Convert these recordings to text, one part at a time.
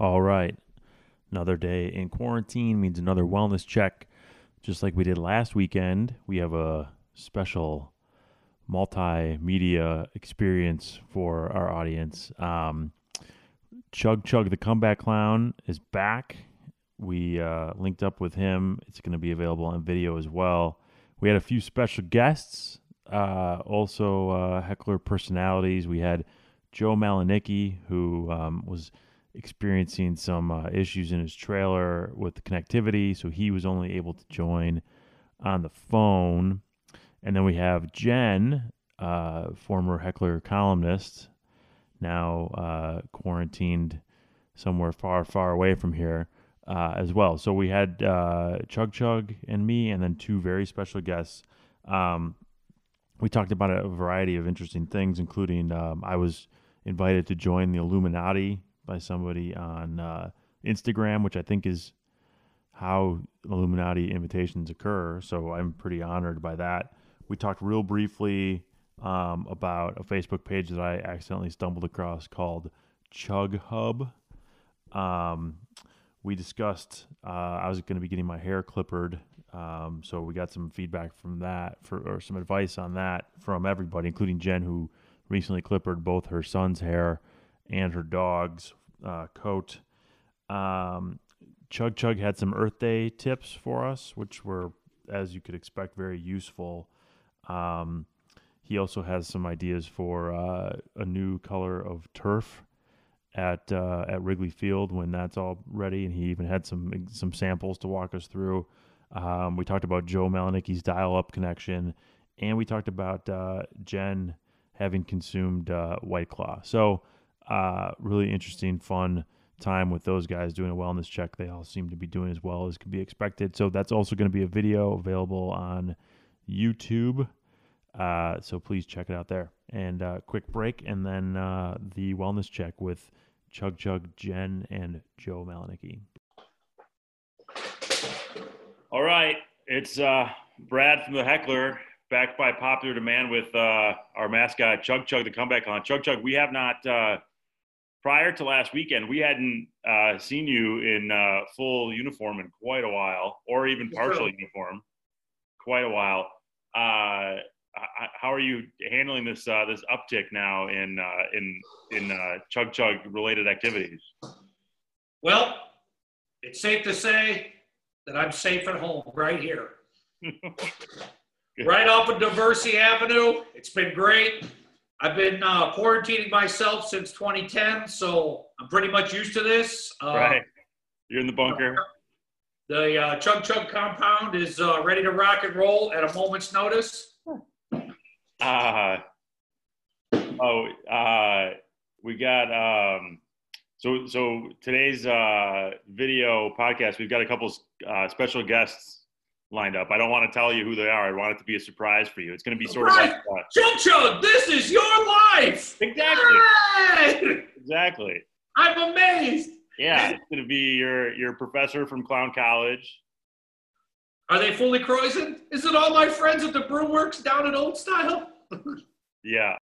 All right. Another day in quarantine means another wellness check. Just like we did last weekend, we have a special multimedia experience for our audience. Um, Chug Chug the Comeback Clown is back. We uh, linked up with him. It's going to be available on video as well. We had a few special guests, uh, also uh, heckler personalities. We had Joe Malonecki, who um, was experiencing some uh, issues in his trailer with the connectivity, so he was only able to join on the phone. And then we have Jen, uh, former heckler columnist, now uh, quarantined somewhere far, far away from here uh, as well. So we had uh, Chug Chug and me, and then two very special guests. Um, we talked about a variety of interesting things, including um, I was invited to join the Illuminati by somebody on uh, Instagram, which I think is how Illuminati invitations occur. So I'm pretty honored by that. We talked real briefly um, about a Facebook page that I accidentally stumbled across called Chug Hub. Um, we discussed uh, I was going to be getting my hair clippered, um, so we got some feedback from that for or some advice on that from everybody, including Jen, who recently clippered both her son's hair and her dog's uh, coat. Um, Chug Chug had some Earth Day tips for us, which were, as you could expect, very useful. Um, he also has some ideas for uh, a new color of turf at uh, at Wrigley Field when that's all ready, and he even had some some samples to walk us through. Um, we talked about Joe Malonecki's dial-up connection, and we talked about uh, Jen having consumed uh, White Claw. So, uh, really interesting, fun time with those guys doing a wellness check. They all seem to be doing as well as could be expected. So that's also going to be a video available on YouTube. Uh, so please check it out there. And uh, quick break, and then uh, the wellness check with Chug Chug, Jen, and Joe Malonecki. All right, it's uh, Brad from the Heckler, back by popular demand with uh, our mascot Chug Chug, the comeback on Chug Chug. We have not, uh, prior to last weekend, we hadn't uh, seen you in uh, full uniform in quite a while, or even partial uniform, quite a while. Uh, how are you handling this uh, this uptick now in uh, in in uh, chug chug related activities? Well, it's safe to say that I'm safe at home right here, right off of Diversey Avenue. It's been great. I've been uh, quarantining myself since 2010, so I'm pretty much used to this. Uh, right, you're in the bunker. The uh, Chug Chug compound is ready to rock and roll at a moment's notice. Uh, oh, uh, we got um, so so today's uh, video podcast. We've got a couple uh, special guests lined up. I don't want to tell you who they are. I want it to be a surprise for you. It's going to be sort right. of like uh, Chug Chug. This is your life. Exactly. Hey! Exactly. I'm amazed. Yeah, it's going to be your your professor from Clown College. Are they fully croissant? Is it all my friends at the Brewworks down at Old Style? yeah.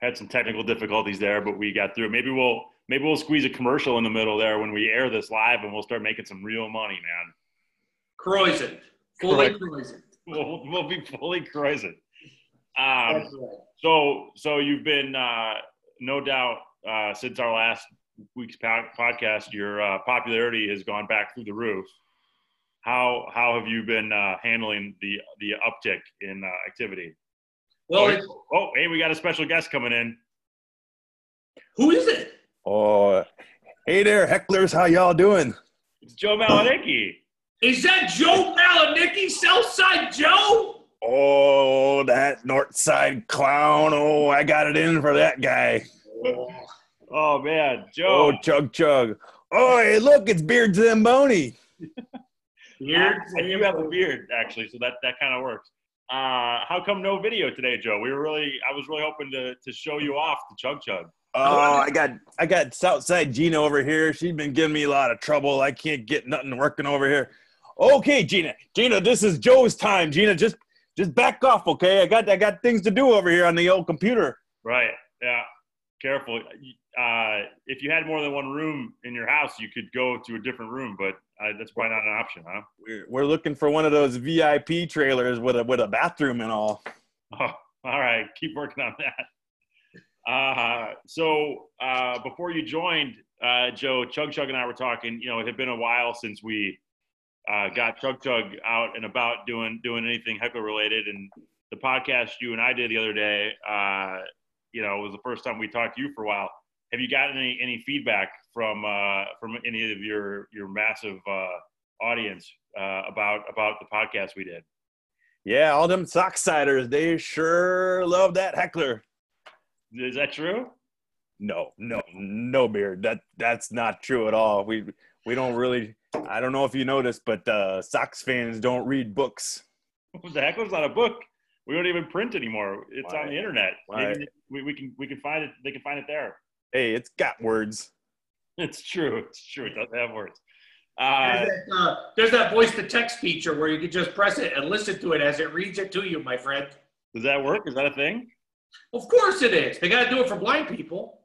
Had some technical difficulties there, but we got through. Maybe we'll maybe we'll squeeze a commercial in the middle there when we air this live, and we'll start making some real money, man. Croissant, fully croissant. We'll, we'll be fully croissant. Um, right. So so you've been uh, no doubt uh, since our last week's podcast, your uh, popularity has gone back through the roof how how have you been uh, handling the the uptick in uh, activity? Well, oh, oh, hey, we got a special guest coming in. Who is it? Oh, hey there, hecklers. How y'all doing? It's Joe Malonecki. Is that Joe Malonecki, Southside Joe? Oh, that North Side clown. Oh, I got it in for that guy. Oh, oh man, Joe. Oh, chug chug. Oh, hey, look, it's Beard Zamboni. Beard? You have a beard, actually, so that, that kind of works. Uh, how come no video today, Joe? We were really, I was really hoping to, to show you off the Chug Chug. Oh, I got I got Southside Gina over here. She's been giving me a lot of trouble. I can't get nothing working over here. Okay, Gina. Gina, this is Joe's time. Gina, just just back off, okay? I got I got things to do over here on the old computer. Right. Yeah. Careful. Uh, if you had more than one room in your house, you could go to a different room, but uh, that's probably not an option, huh? We're, we're looking for one of those VIP trailers with a with a bathroom and all. Oh, all right, keep working on that. Uh, so uh, before you joined, uh, Joe, Chug Chug and I were talking. You know, it had been a while since we uh, got Chug Chug out and about doing doing anything heckler related, and the podcast you and I did the other day. Uh, you know, it was the first time we talked to you for a while. Have you gotten any any feedback from uh, from any of your your massive uh, audience uh, about about the podcast we did? Yeah, all them socksiders, they sure love that heckler. Is that true? No, no, no, beard. That that's not true at all. We we don't really. I don't know if you noticed, but uh, Sox fans don't read books. the heckler's not a book. We don't even print anymore. It's Why? on the internet. Why? Maybe we, we can we can find it. They can find it there. Hey, it's got words. It's true. It's true. It does have words. Uh, There's that, uh, there's that voice to text feature where you can just press it and listen to it as it reads it to you, my friend. does that work? Is that a thing? Of course it is. They got to do it for blind people.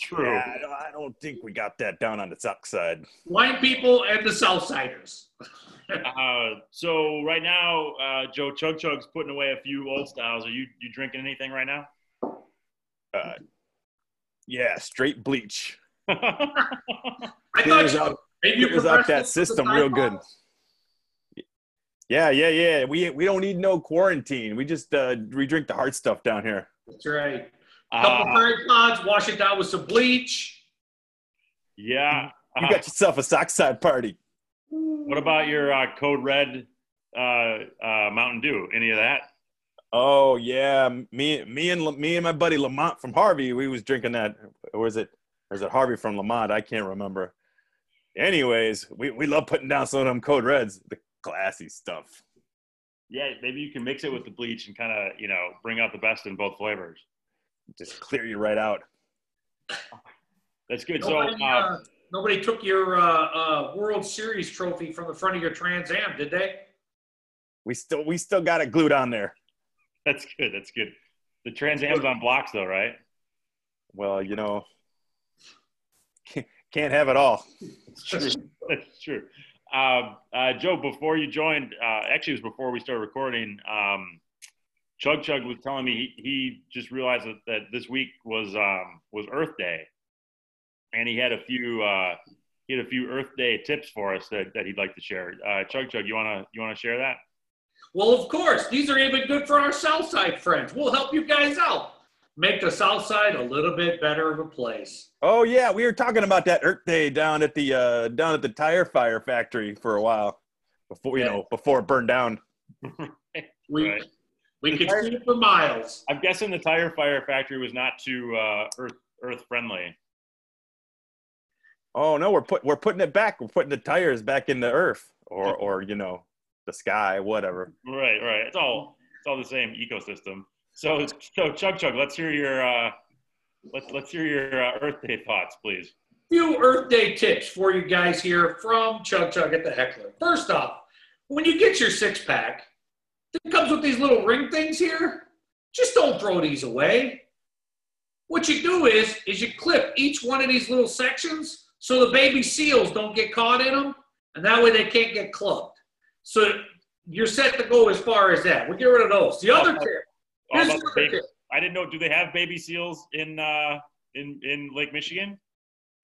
True. Yeah, I, don't, I don't think we got that down on the south side. Blind people and the Southsiders. Uh, so right now, uh, Joe Chug Chug's putting away a few old styles. Are you you drinking anything right now? Uh, yeah, straight bleach. I thought Clears you, out, maybe you clears out that system the real good. Yeah, yeah, yeah. We we don't need no quarantine. We just uh, we drink the hard stuff down here. That's right. A couple Uh, Prairie pods, wash it down with some bleach. yeah. You Uh, got yourself a Sox side party. what about your uh, Code Red uh, uh, Mountain Dew? Any of that? Oh yeah, me me and me and my buddy Lamont from Harvey, we was drinking that. Or was it? Or was it Harvey from Lamont? I can't remember. Anyways, we, we love putting down some of them code reds, the classy stuff. Yeah, maybe you can mix it with the bleach and kind of you know bring out the best in both flavors. Just clear you right out. That's good. So Nobody, uh, uh, nobody took your uh, uh, World Series trophy from the front of your Trans Am, did they? We still we still got it glued on there. that's good. That's good. The Trans Am's on blocks though, right? Well, you know, can't, can't have it all. That's true. That's true. Um, uh, Joe, before you joined, uh, actually, it was before we started recording. Um, Chug Chug was telling me he, he just realized that, that this week was um, was Earth Day, and he had a few uh, he had a few Earth Day tips for us that, that he'd like to share. Uh, Chug Chug, you wanna you wanna share that? Well, of course. These are even good for our South Side friends. We'll help you guys out. Make the South Side a little bit better of a place. Oh yeah, we were talking about that Earth Day down at the uh, down at the tire fire factory for a while before you Yeah. know before it burned down. We Right. we could see it for miles. I'm guessing the tire fire factory was not too uh, Earth Earth friendly. Oh no, we're put we're putting it back. We're putting the tires back in the earth or or you know the sky, whatever. Right, right. It's all it's all the same ecosystem. So, so Chug Chug, let's hear your uh, let's let's hear your uh, Earth Day thoughts, please. Few Earth Day tips for you guys here from Chug Chug at the Heckler. First off, when you get your six pack, it comes with these little ring things here. Just don't throw these away. What you do is is you clip each one of these little sections so the baby seals don't get caught in them, and that way they can't get clubbed. So you're set to go as far as that. We get rid of those. The other tip. Here's the the other tip. I didn't know. Do they have baby seals in uh, in in Lake Michigan?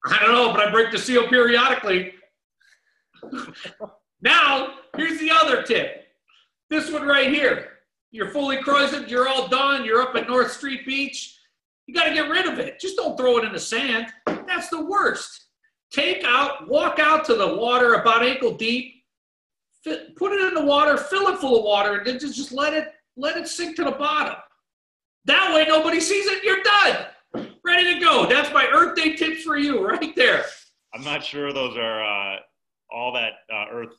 I don't know, but I break the seal periodically. now, here's the other tip. This one right here. You're fully croised, you're all done, you're up at North Street Beach. You got to get rid of it. Just don't throw it in the sand. That's the worst. Take out, walk out to the water about ankle deep, put it in the water, fill it full of water, and then just, just let it let it sink to the bottom. That way nobody sees it, you're done. Ready to go. That's my Earth Day tips for you right there. I'm not sure those are uh, all that uh, Earth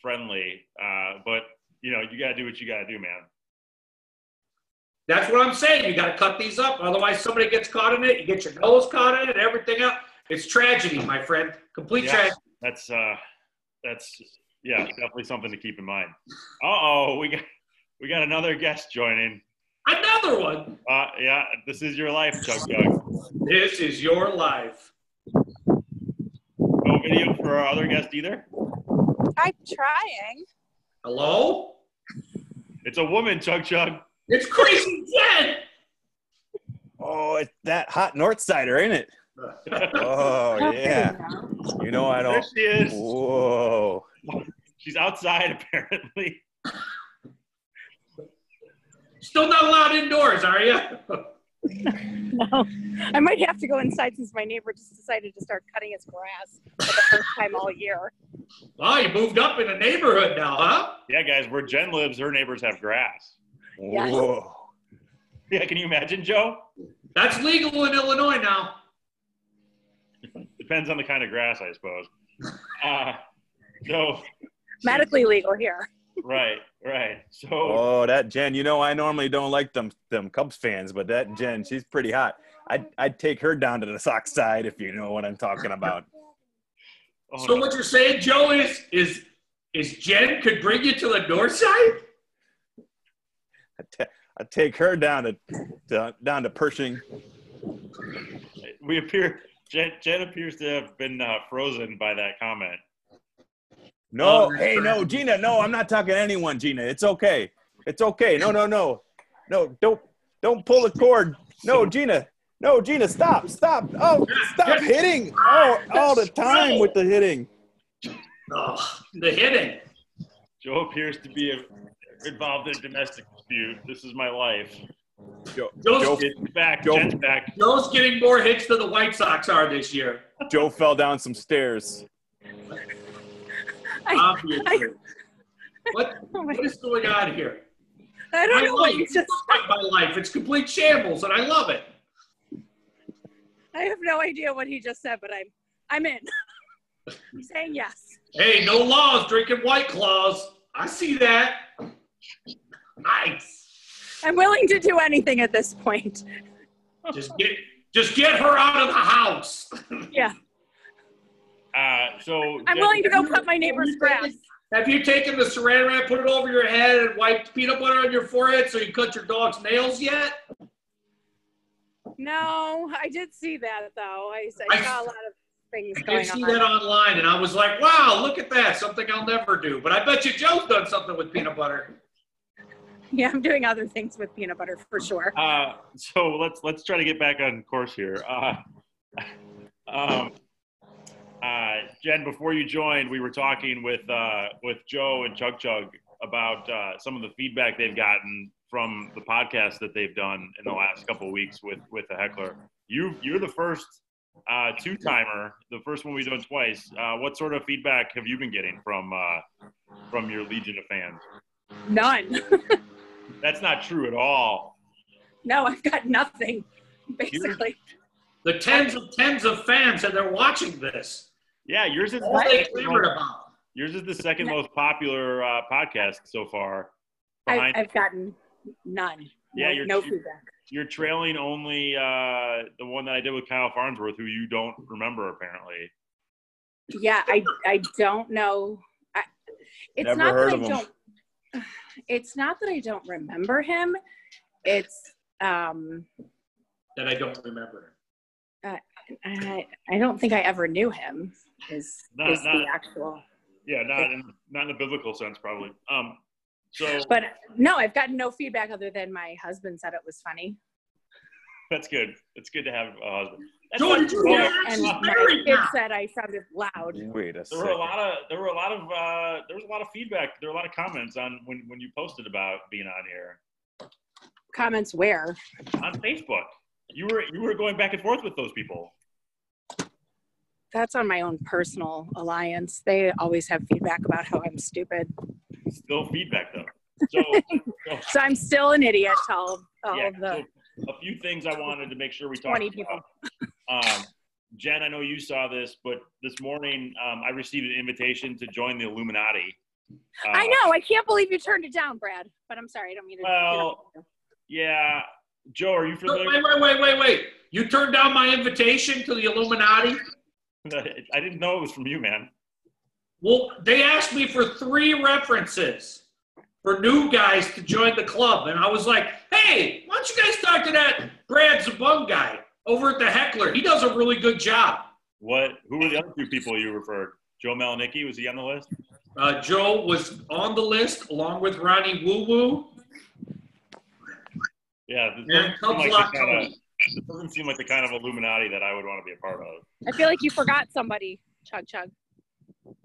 friendly, uh, but you know you got to do what you got to do, man. That's what I'm saying. You got to cut these up. Otherwise, somebody gets caught in it. You get your nose caught in it, everything else. It's tragedy, my friend. Complete Yeah. tragedy. That's uh, that's yeah, definitely something to keep in mind. Uh oh, we got we got another guest joining. Another one. Uh, yeah, this is your life, Chuck Chug. This is your life. No video for our other guest either. I'm trying. Hello? It's a woman, Chug Chug. It's Crazy Jen! Oh, it's that hot North Sider, ain't it? Oh yeah. You know I don't. she is. Whoa. She's outside apparently. Still not allowed indoors, are you? No, I might have to go inside since my neighbor just decided to start cutting his grass for the first time all year. Oh, you moved up in a neighborhood now, huh? Yeah, guys, where Jen lives, her neighbors have grass. Yeah. Whoa. Yeah, can you imagine, Joe? That's legal in Illinois now. Depends on the kind of grass, I suppose. Uh, so, Medically legal here. right, right. So, Oh, that Jen. You know I normally don't like them them Cubs fans, but that Jen, she's pretty hot. I'd I'd take her down to the Sox side if you know what I'm talking about. oh, So no. what you're saying, Joe, is is is Jen could bring you to the north side? I'd, ta- I'd take her down to, to down to Pershing. we appear, Jen, Jen appears to have been uh, frozen by that comment. No, Oh, that's hey, no. Gina, no, I'm not talking to anyone, Gina. It's okay. It's okay. No, no, no. No, don't don't pull the cord. No, Gina. No, Gina, stop. Stop. Oh, stop hitting. Oh, all the time with the hitting. Oh, the hitting. Joe appears to be involved in a domestic dispute. This is my life. Joe, Joe's, Joe, It's back. Joe- Jen's back. Joe's getting more hits than the White Sox are this year. Joe fell down some stairs. I, Obviously. I, What oh what is going on here? I don't I know love what you It's just. like my life. It's complete shambles, and I love it. I have no idea what he just said, but I'm I'm in. I'm saying yes. Hey, no laws drinking White Claws. I see that. Nice. I'm willing to do anything at this point. Just get just get her out of the house. Yeah, Uh, so I'm Jen- willing to go cut my neighbor's grass. Have you taken the saran wrap, put it over your head, and wiped peanut butter on your forehead so you cut your dog's nails yet? No, I did see that though. I, I I- saw a lot of things I going did see on. that online, and I was like, "Wow, look at that! Something I'll never do." But I bet you Joe's done something with peanut butter. Yeah, I'm doing other things with peanut butter for sure. Uh, so let's let's try to get back on course here. Uh, um, uh, Jen, before you joined, we were talking with uh, with Joe and Chug Chug about uh, some of the feedback they've gotten from the podcast that they've done in the last couple of weeks with with the heckler. You you're the first uh, two timer, the first one we've done twice. Uh, what sort of feedback have you been getting from uh, from your legion of fans? None. That's not true at all. no, I've got nothing. Basically, The tens of tens of fans that are watching this. Yeah, yours is All they clamored about. Yours is the second most popular uh, podcast so far. I, I've gotten none. Yeah, no, you're- no you're- feedback. you're trailing only uh, the one that I did with Kyle Farnsworth, who you don't remember apparently. Yeah, I I don't know. I, it's Never not heard that of I him. don't. It's not that I don't remember him. It's um That I don't remember. I, I don't think I ever knew him. Is Not- is the actual? Yeah, not in not in the biblical sense, probably. Um, so But no, I've gotten no feedback other than my husband said it was funny, that's good. It's good to have a husband. That's Joe, did you hear that? and She's my married kid now. said I sounded loud. Wait a There were a lot of there were a lot of uh, there was a lot of feedback. There were a lot of comments on when when you posted about being on here Comments where? on Facebook. You were you were going back and forth with those people. That's on my own personal alliance. They always have feedback about how I'm stupid. Still feedback though. So, so So I'm still an idiot to all, all yeah, of the so a few things I wanted to make sure we talked 20 people. about. Um, Jen, I know you saw this, but this morning um, I received an invitation to join the Illuminati. Uh, I know. I can't believe you turned it down, Brad. But I'm sorry. I don't mean to. Well, Yeah, Joe, are you Wait, familiar? wait, wait, wait, wait. You turned down my invitation to the Illuminati? I didn't know it was from you, man. Well, they asked me for three references for new guys to join the club. And I was like, hey, why don't you guys talk to that Brad Zabung guy? Over at the Heckler. He does a really good job. What? Who were the other two people you referred? Joe Malonecki was he on the list? Uh, Joe was on the list along with Ronnie Woo Woo Yeah, this and doesn't, seem like the kind of, this doesn't seem like the kind of Illuminati that I would want to be a part of. I feel like you forgot somebody. Chug chug.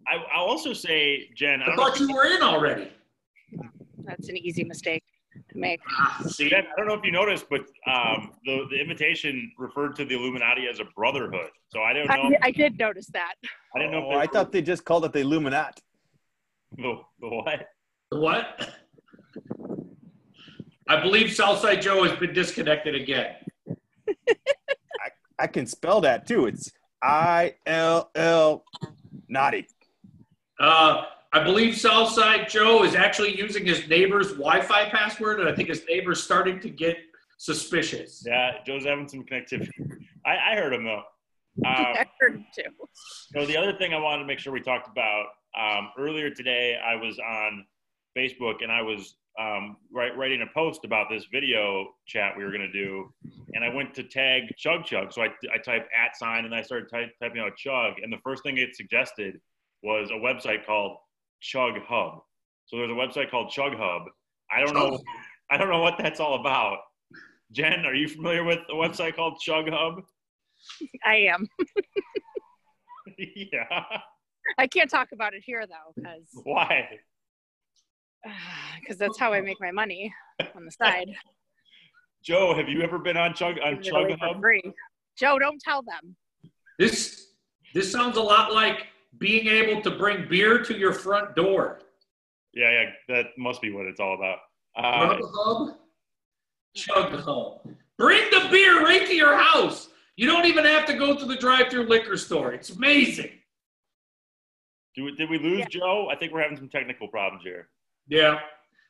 I, I'll also say, Jen, I I don't know thought you were in already. That's an easy mistake to make. See, I don't know if you noticed, but um, the the invitation referred to the Illuminati as a brotherhood. So I don't know. I, I did notice that. I didn't know. Oh, I thought they just called it the Illuminati. the, the what? what? I believe Southside Joe has been disconnected again. I can spell that too. It's I L L naughty. Uh, I believe Southside Joe is actually using his neighbor's Wi-Fi password, and I think his neighbor's starting to get suspicious. Yeah, Joe's having some connectivity. I, I heard him though. Um, I heard too. So the other thing I wanted to make sure we talked about um, earlier today, I was on Facebook and I was um, write, writing a post about this video chat we were going to do, and I went to tag Chug Chug. So I, I typed at sign and I started ty- typing out Chug, and the first thing it suggested was a website called Chug Hub. So there's a website called Chug Hub. I don't know. I don't know what that's all about. Jen, are you familiar with a website called Chug Hub? I am. yeah. I can't talk about it here though, because Why? because that's how I make my money on the side. Joe, have you ever been on Chug on Chug Hub? Joe, don't tell them. This this sounds a lot like being able to bring beer to your front door. Yeah, yeah, that must be what it's all about. Uh, Rub hub, chug hub. Bring the beer right to your house. You don't even have to go to the drive-through liquor store. It's amazing. do we, did we lose Yeah. Joe? I think we're having some technical problems here. Yeah.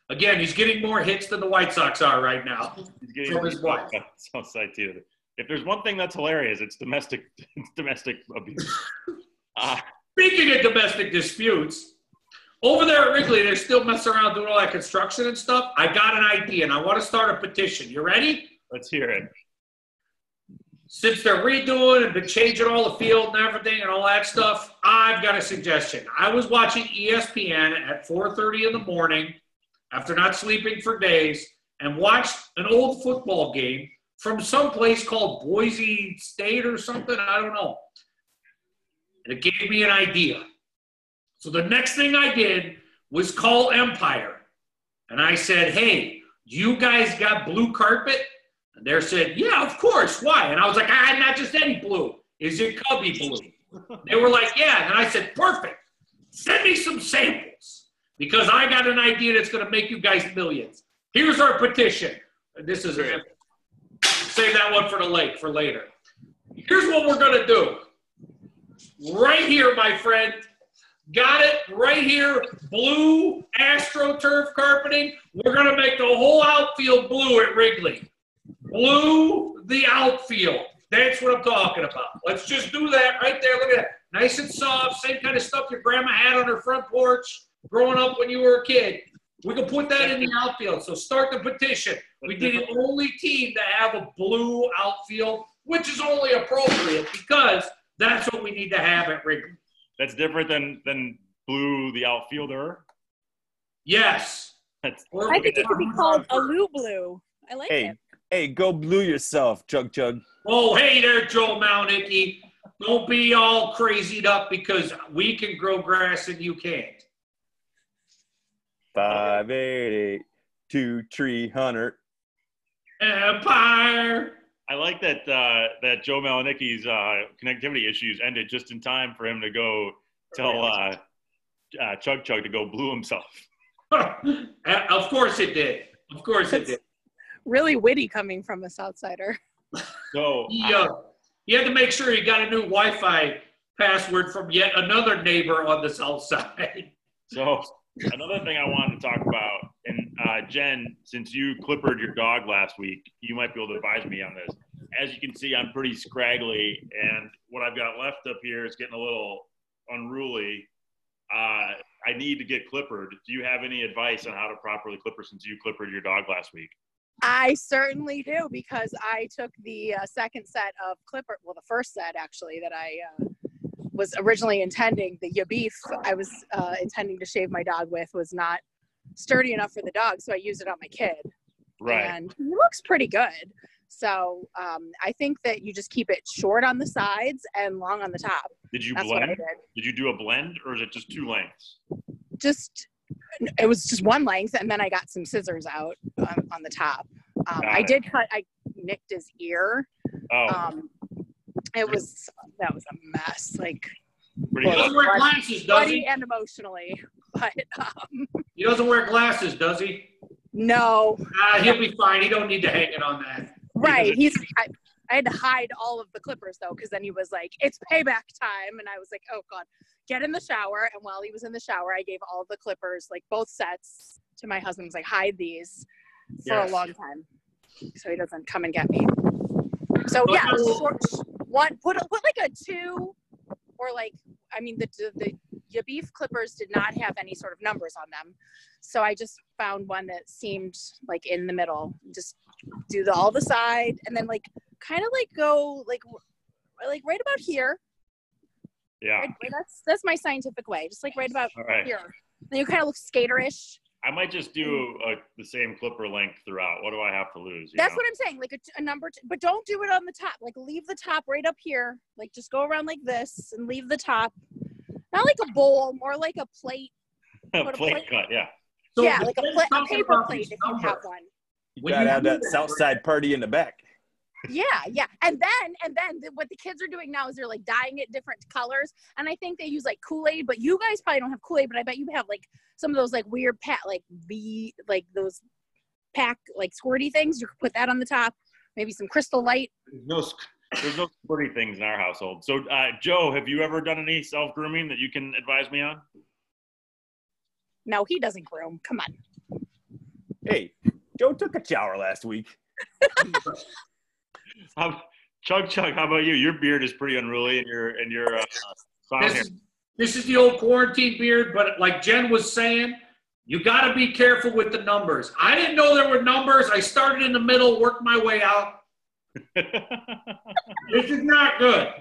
Again, he's getting more hits than the White Sox are right now. He's getting From his wife. Southside too. If there's one thing that's hilarious, it's domestic, it's domestic abuse. Uh, Speaking of domestic disputes, over there at Wrigley, they're still messing around doing all that construction and stuff. I got an idea, and I want to start a petition. You ready? let's hear it. Since they're redoing and been changing all the field and everything and all that stuff, I've got a suggestion. I was watching ESPN at 4:30 in the morning after not sleeping for days and watched an old football game from some place called Boise State or something. I don't know. And it gave me an idea. So the next thing I did was call Empire. And I said, hey, you guys got blue carpet? And they said, yeah, of course. Why? And I was like, ah, not just any blue. Is it Cubby blue? They were like, yeah. And I said, perfect. Send me some samples because I got an idea that's going to make you guys millions. Here's our petition. This is a, save that one for the lake for later. Here's what we're going to do. Right here, my friend. Got it right here. Blue AstroTurf carpeting. We're going to make the whole outfield blue at Wrigley. Blue the outfield. That's what I'm talking about. Let's just do that right there. Look at that. Nice and soft. Same kind of stuff your grandma had on her front porch growing up when you were a kid. We can put that in the outfield. So start the petition. We did the only team to have a blue outfield, which is only appropriate because that's what we need to have at Wrigley. That's different than than Blue the outfielder. Yes. That's I think it could be called Alu Blue. I like Hey, it. hey, go blue yourself, Chug Chug. Oh, hey there, Joe Malonecki. Don't be all crazied up because we can grow grass and you can't. Five eight eight two three hundred. Empire. I like that uh, that Joe Malonecki's uh, connectivity issues ended just in time for him to go tell uh, uh, Chug Chug to go blue himself. of course it did. Of course it did. Really witty coming from a Southsider. So He, uh, he had to make sure he got a new Wi-Fi password from yet another neighbor on the south side. So another thing I wanted to talk about, and uh, Jen, since you clippered your dog last week, you might be able to advise me on this. As you can see, I'm pretty scraggly, and what I've got left up here is getting a little unruly. Uh, I need to get clippered. Do you have any advice on how to properly clipper since you clippered your dog last week? I certainly do because I took the uh, second set of clipper, well, the first set actually that I uh, was originally intending. The Yabif I was uh, intending to shave my dog with was not sturdy enough for the dog, so I used it on my kid, Right. and he looks pretty good. So um, I think that you just keep it short on the sides and long on the top. Did you That's blend? did. Did you do a blend or is it just two lengths? Just it was just one length, and then I got some scissors out on, on the top. Um, I it. did cut. I nicked his ear. Oh, Um, it was that was a mess, like pretty He well, doesn't good. wear glasses, does bloody and emotionally. But um, He doesn't wear glasses, does he? no, Ah, he'll be fine. He don't need to hang it on that. right? He's. I, I had to hide all of the clippers though, because then he was like, "It's payback time," and I was like, "Oh God, get in the shower." And while he was in the shower, I gave all the clippers, like both sets, to my husband. I was like, "Hide these for Yes. a long time, so he doesn't come and get me." So yeah, short, one put a, put like a two, or like I mean the the the beef clippers did not have any sort of numbers on them, so I just found one that seemed like in the middle. Just do the all the side, and then like kind of like go like like right about here. Yeah. Right, that's that's my scientific way. Just like right about right. here. Then you kind of look skaterish. I might just do uh the same clipper length throughout. What do I have to lose? you That's know? what I'm saying. Like a, a number, t- but don't do it on the top. Like leave the top right up here. Like just go around like this and leave the top. Not like a bowl, more like a plate. a plate plate- cut. Yeah. So yeah, like a, thing pla- a paper plate if you have one. You gotta you have that that, south side party in the back. Yeah, yeah. And then and then the, what the kids are doing now is they're like dyeing it different colors. And I think they use like Kool-Aid, but you guys probably don't have Kool-Aid, but I bet you have like some of those like weird pat like V like those pack like squirty things. You could put that on the top. Maybe some crystal light. There's no sc- there's no pretty things in our household. So uh, Joe, have you ever done any self grooming that you can advise me on? No, he doesn't groom. Come on. Hey, Joe took a shower last week. How, Chug Chug, how about you? Your beard is pretty unruly, and your and your uh, This is, this is the old quarantine beard, but like Jen was saying, you got to be careful with the numbers. I didn't know there were numbers. I started in the middle, worked my way out. This is not good.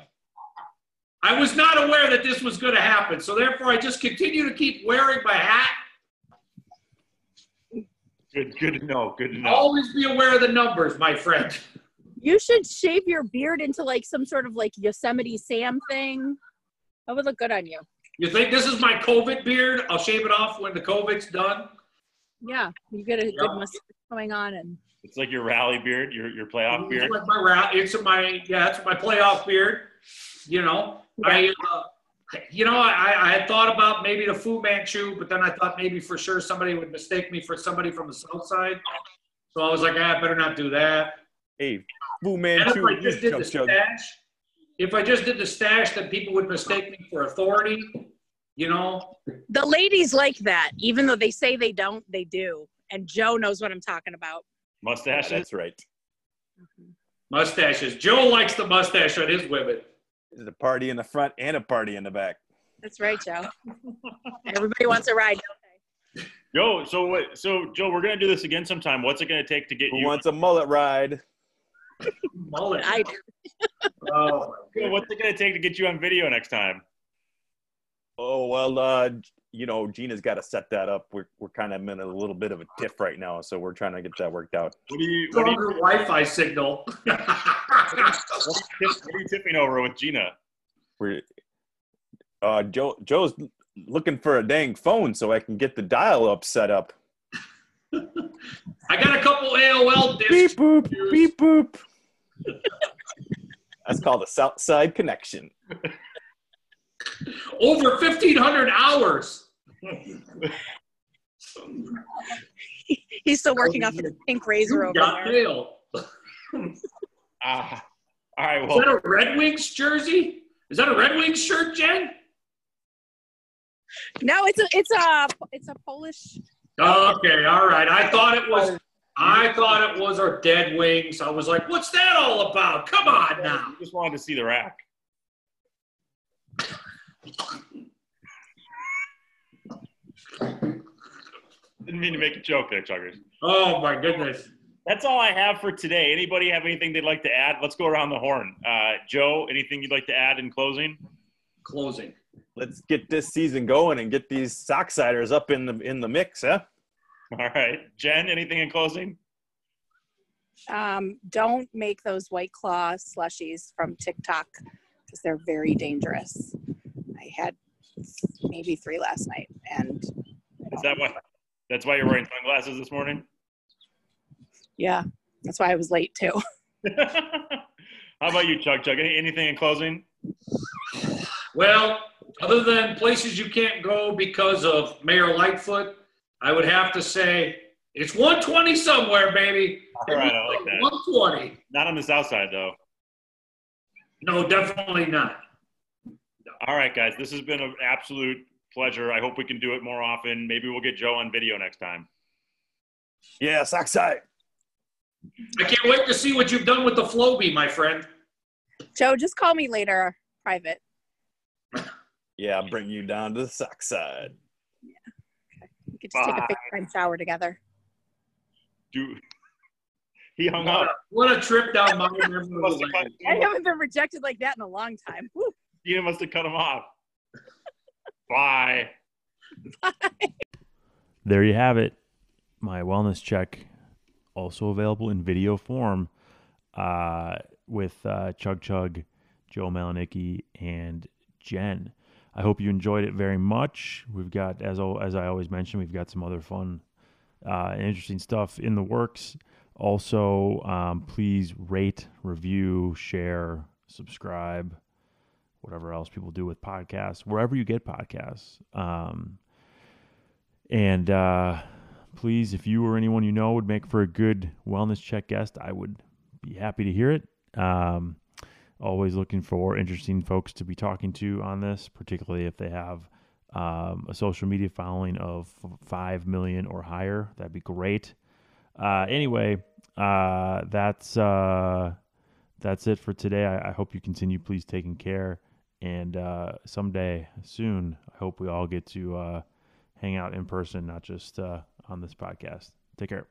I was not aware that this was going to happen, so therefore I just continue to keep wearing my hat. good, good to know. Good to know. Always be aware of the numbers, my friend. You should shave your beard into like some sort of like Yosemite Sam thing. That would look good on you. You think this is my COVID beard? I'll shave it off when the COVID's done. Yeah, you get a good Yeah. mustache going on, and It's like your rally beard, your your playoff beard. It's like my ra- It's my yeah, it's my playoff beard. You know, I uh, you know I, I had thought about maybe the Fu Manchu, but then I thought maybe for sure somebody would mistake me for somebody from the South Side. So I was like, ah, I better not do that. Hey, Fu And if I just did the chug chug. stash, if I just did the stash, then people would mistake me for authority. You know, the ladies like that. Even though they say they don't, they do. And Joe knows what I'm talking about. Mustaches. That's right. mustaches. Joe likes the mustache on his women. There's a party in the front and a party in the back. That's right, Joe. Everybody wants a ride, don't they? Joe, so what? So Joe, we're gonna do this again sometime. What's it gonna take to get Who you? wants a mullet ride? Mullet. I do. Oh, what's it gonna take to get you on video next time? Oh well, uh, you know, Gina's got to set that up. We're we're kind of in a little bit of a tiff right now, so we're trying to get that worked out. What do you what do you, Wi-Fi signal. what are you tip- what are you tipping over with Gina? We're uh, Joe Joe's looking for a dang phone so I can get the dial up set up. I got a couple AOL Beep discs. boop, beep boop. That's called a South Side connection. Over 1,500 hours. He's still working off his pink razor You over got there. mail. Ah, all right. Well, Is that a Red Wings jersey? Is that a Red Wings shirt, Jen? No, it's a it's a it's a Polish. Okay, all right. I thought it was. I thought it was our Dead Wings. I was like, "What's that all about?" Come on now. we just wanted to see the rack. Didn't mean to make a joke there, Chuggers. Oh my goodness. That's all I have for today. Anybody have anything they'd like to add? Let's go around the horn. Uh, Joe, anything you'd like to add in closing? Closing. Let's get this season going and get these Socksiders up in the in the mix, huh? All right. Jen, anything in closing? Um, don't make those white claw slushies from TikTok because they're very dangerous. I had maybe three last night, and Is that why? That's why you're wearing sunglasses this morning. yeah, that's why I was late too. How about you, Chuck? Chuck, any, anything in closing? Well, other than places you can't go because of Mayor Lightfoot, I would have to say it's 120 somewhere, baby. All right, I like that. 120. Not on the south side, though. No, definitely not. All right, guys, this has been an absolute pleasure. I hope we can do it more often. Maybe we'll get Joe on video next time. Yeah, Sockside. I can't wait to see what you've done with the Floby, my friend. Joe, just call me later, private. Yeah, I'll bring you down to the Sockside. We could just take a big time shower together. Do he hung What up? a, what a trip down my memory Must have cut, lane. I haven't been rejected like that in a long time. Whew. Ian must have cut him off. Bye. There you have it. My wellness check, also available in video form, uh, with uh, Chug Chug, Joe Malonecki, and Jen. I hope you enjoyed it very much. We've got, as as I always mention, we've got some other fun uh, interesting stuff in the works. Also, um, please rate, review, share, subscribe, whatever else people do with podcasts, wherever you get podcasts. Um, and uh, please, if you or anyone you know would make for a good wellness check guest, I would be happy to hear it. Um, always looking for interesting folks to be talking to on this, particularly if they have um, a social media following of 5 million or higher. That'd be great. Uh, anyway, uh, that's uh, that's it for today. I, I hope you continue, please, taking care. And uh, someday soon, I hope we all get to uh, hang out in person, not just uh, on this podcast. Take care.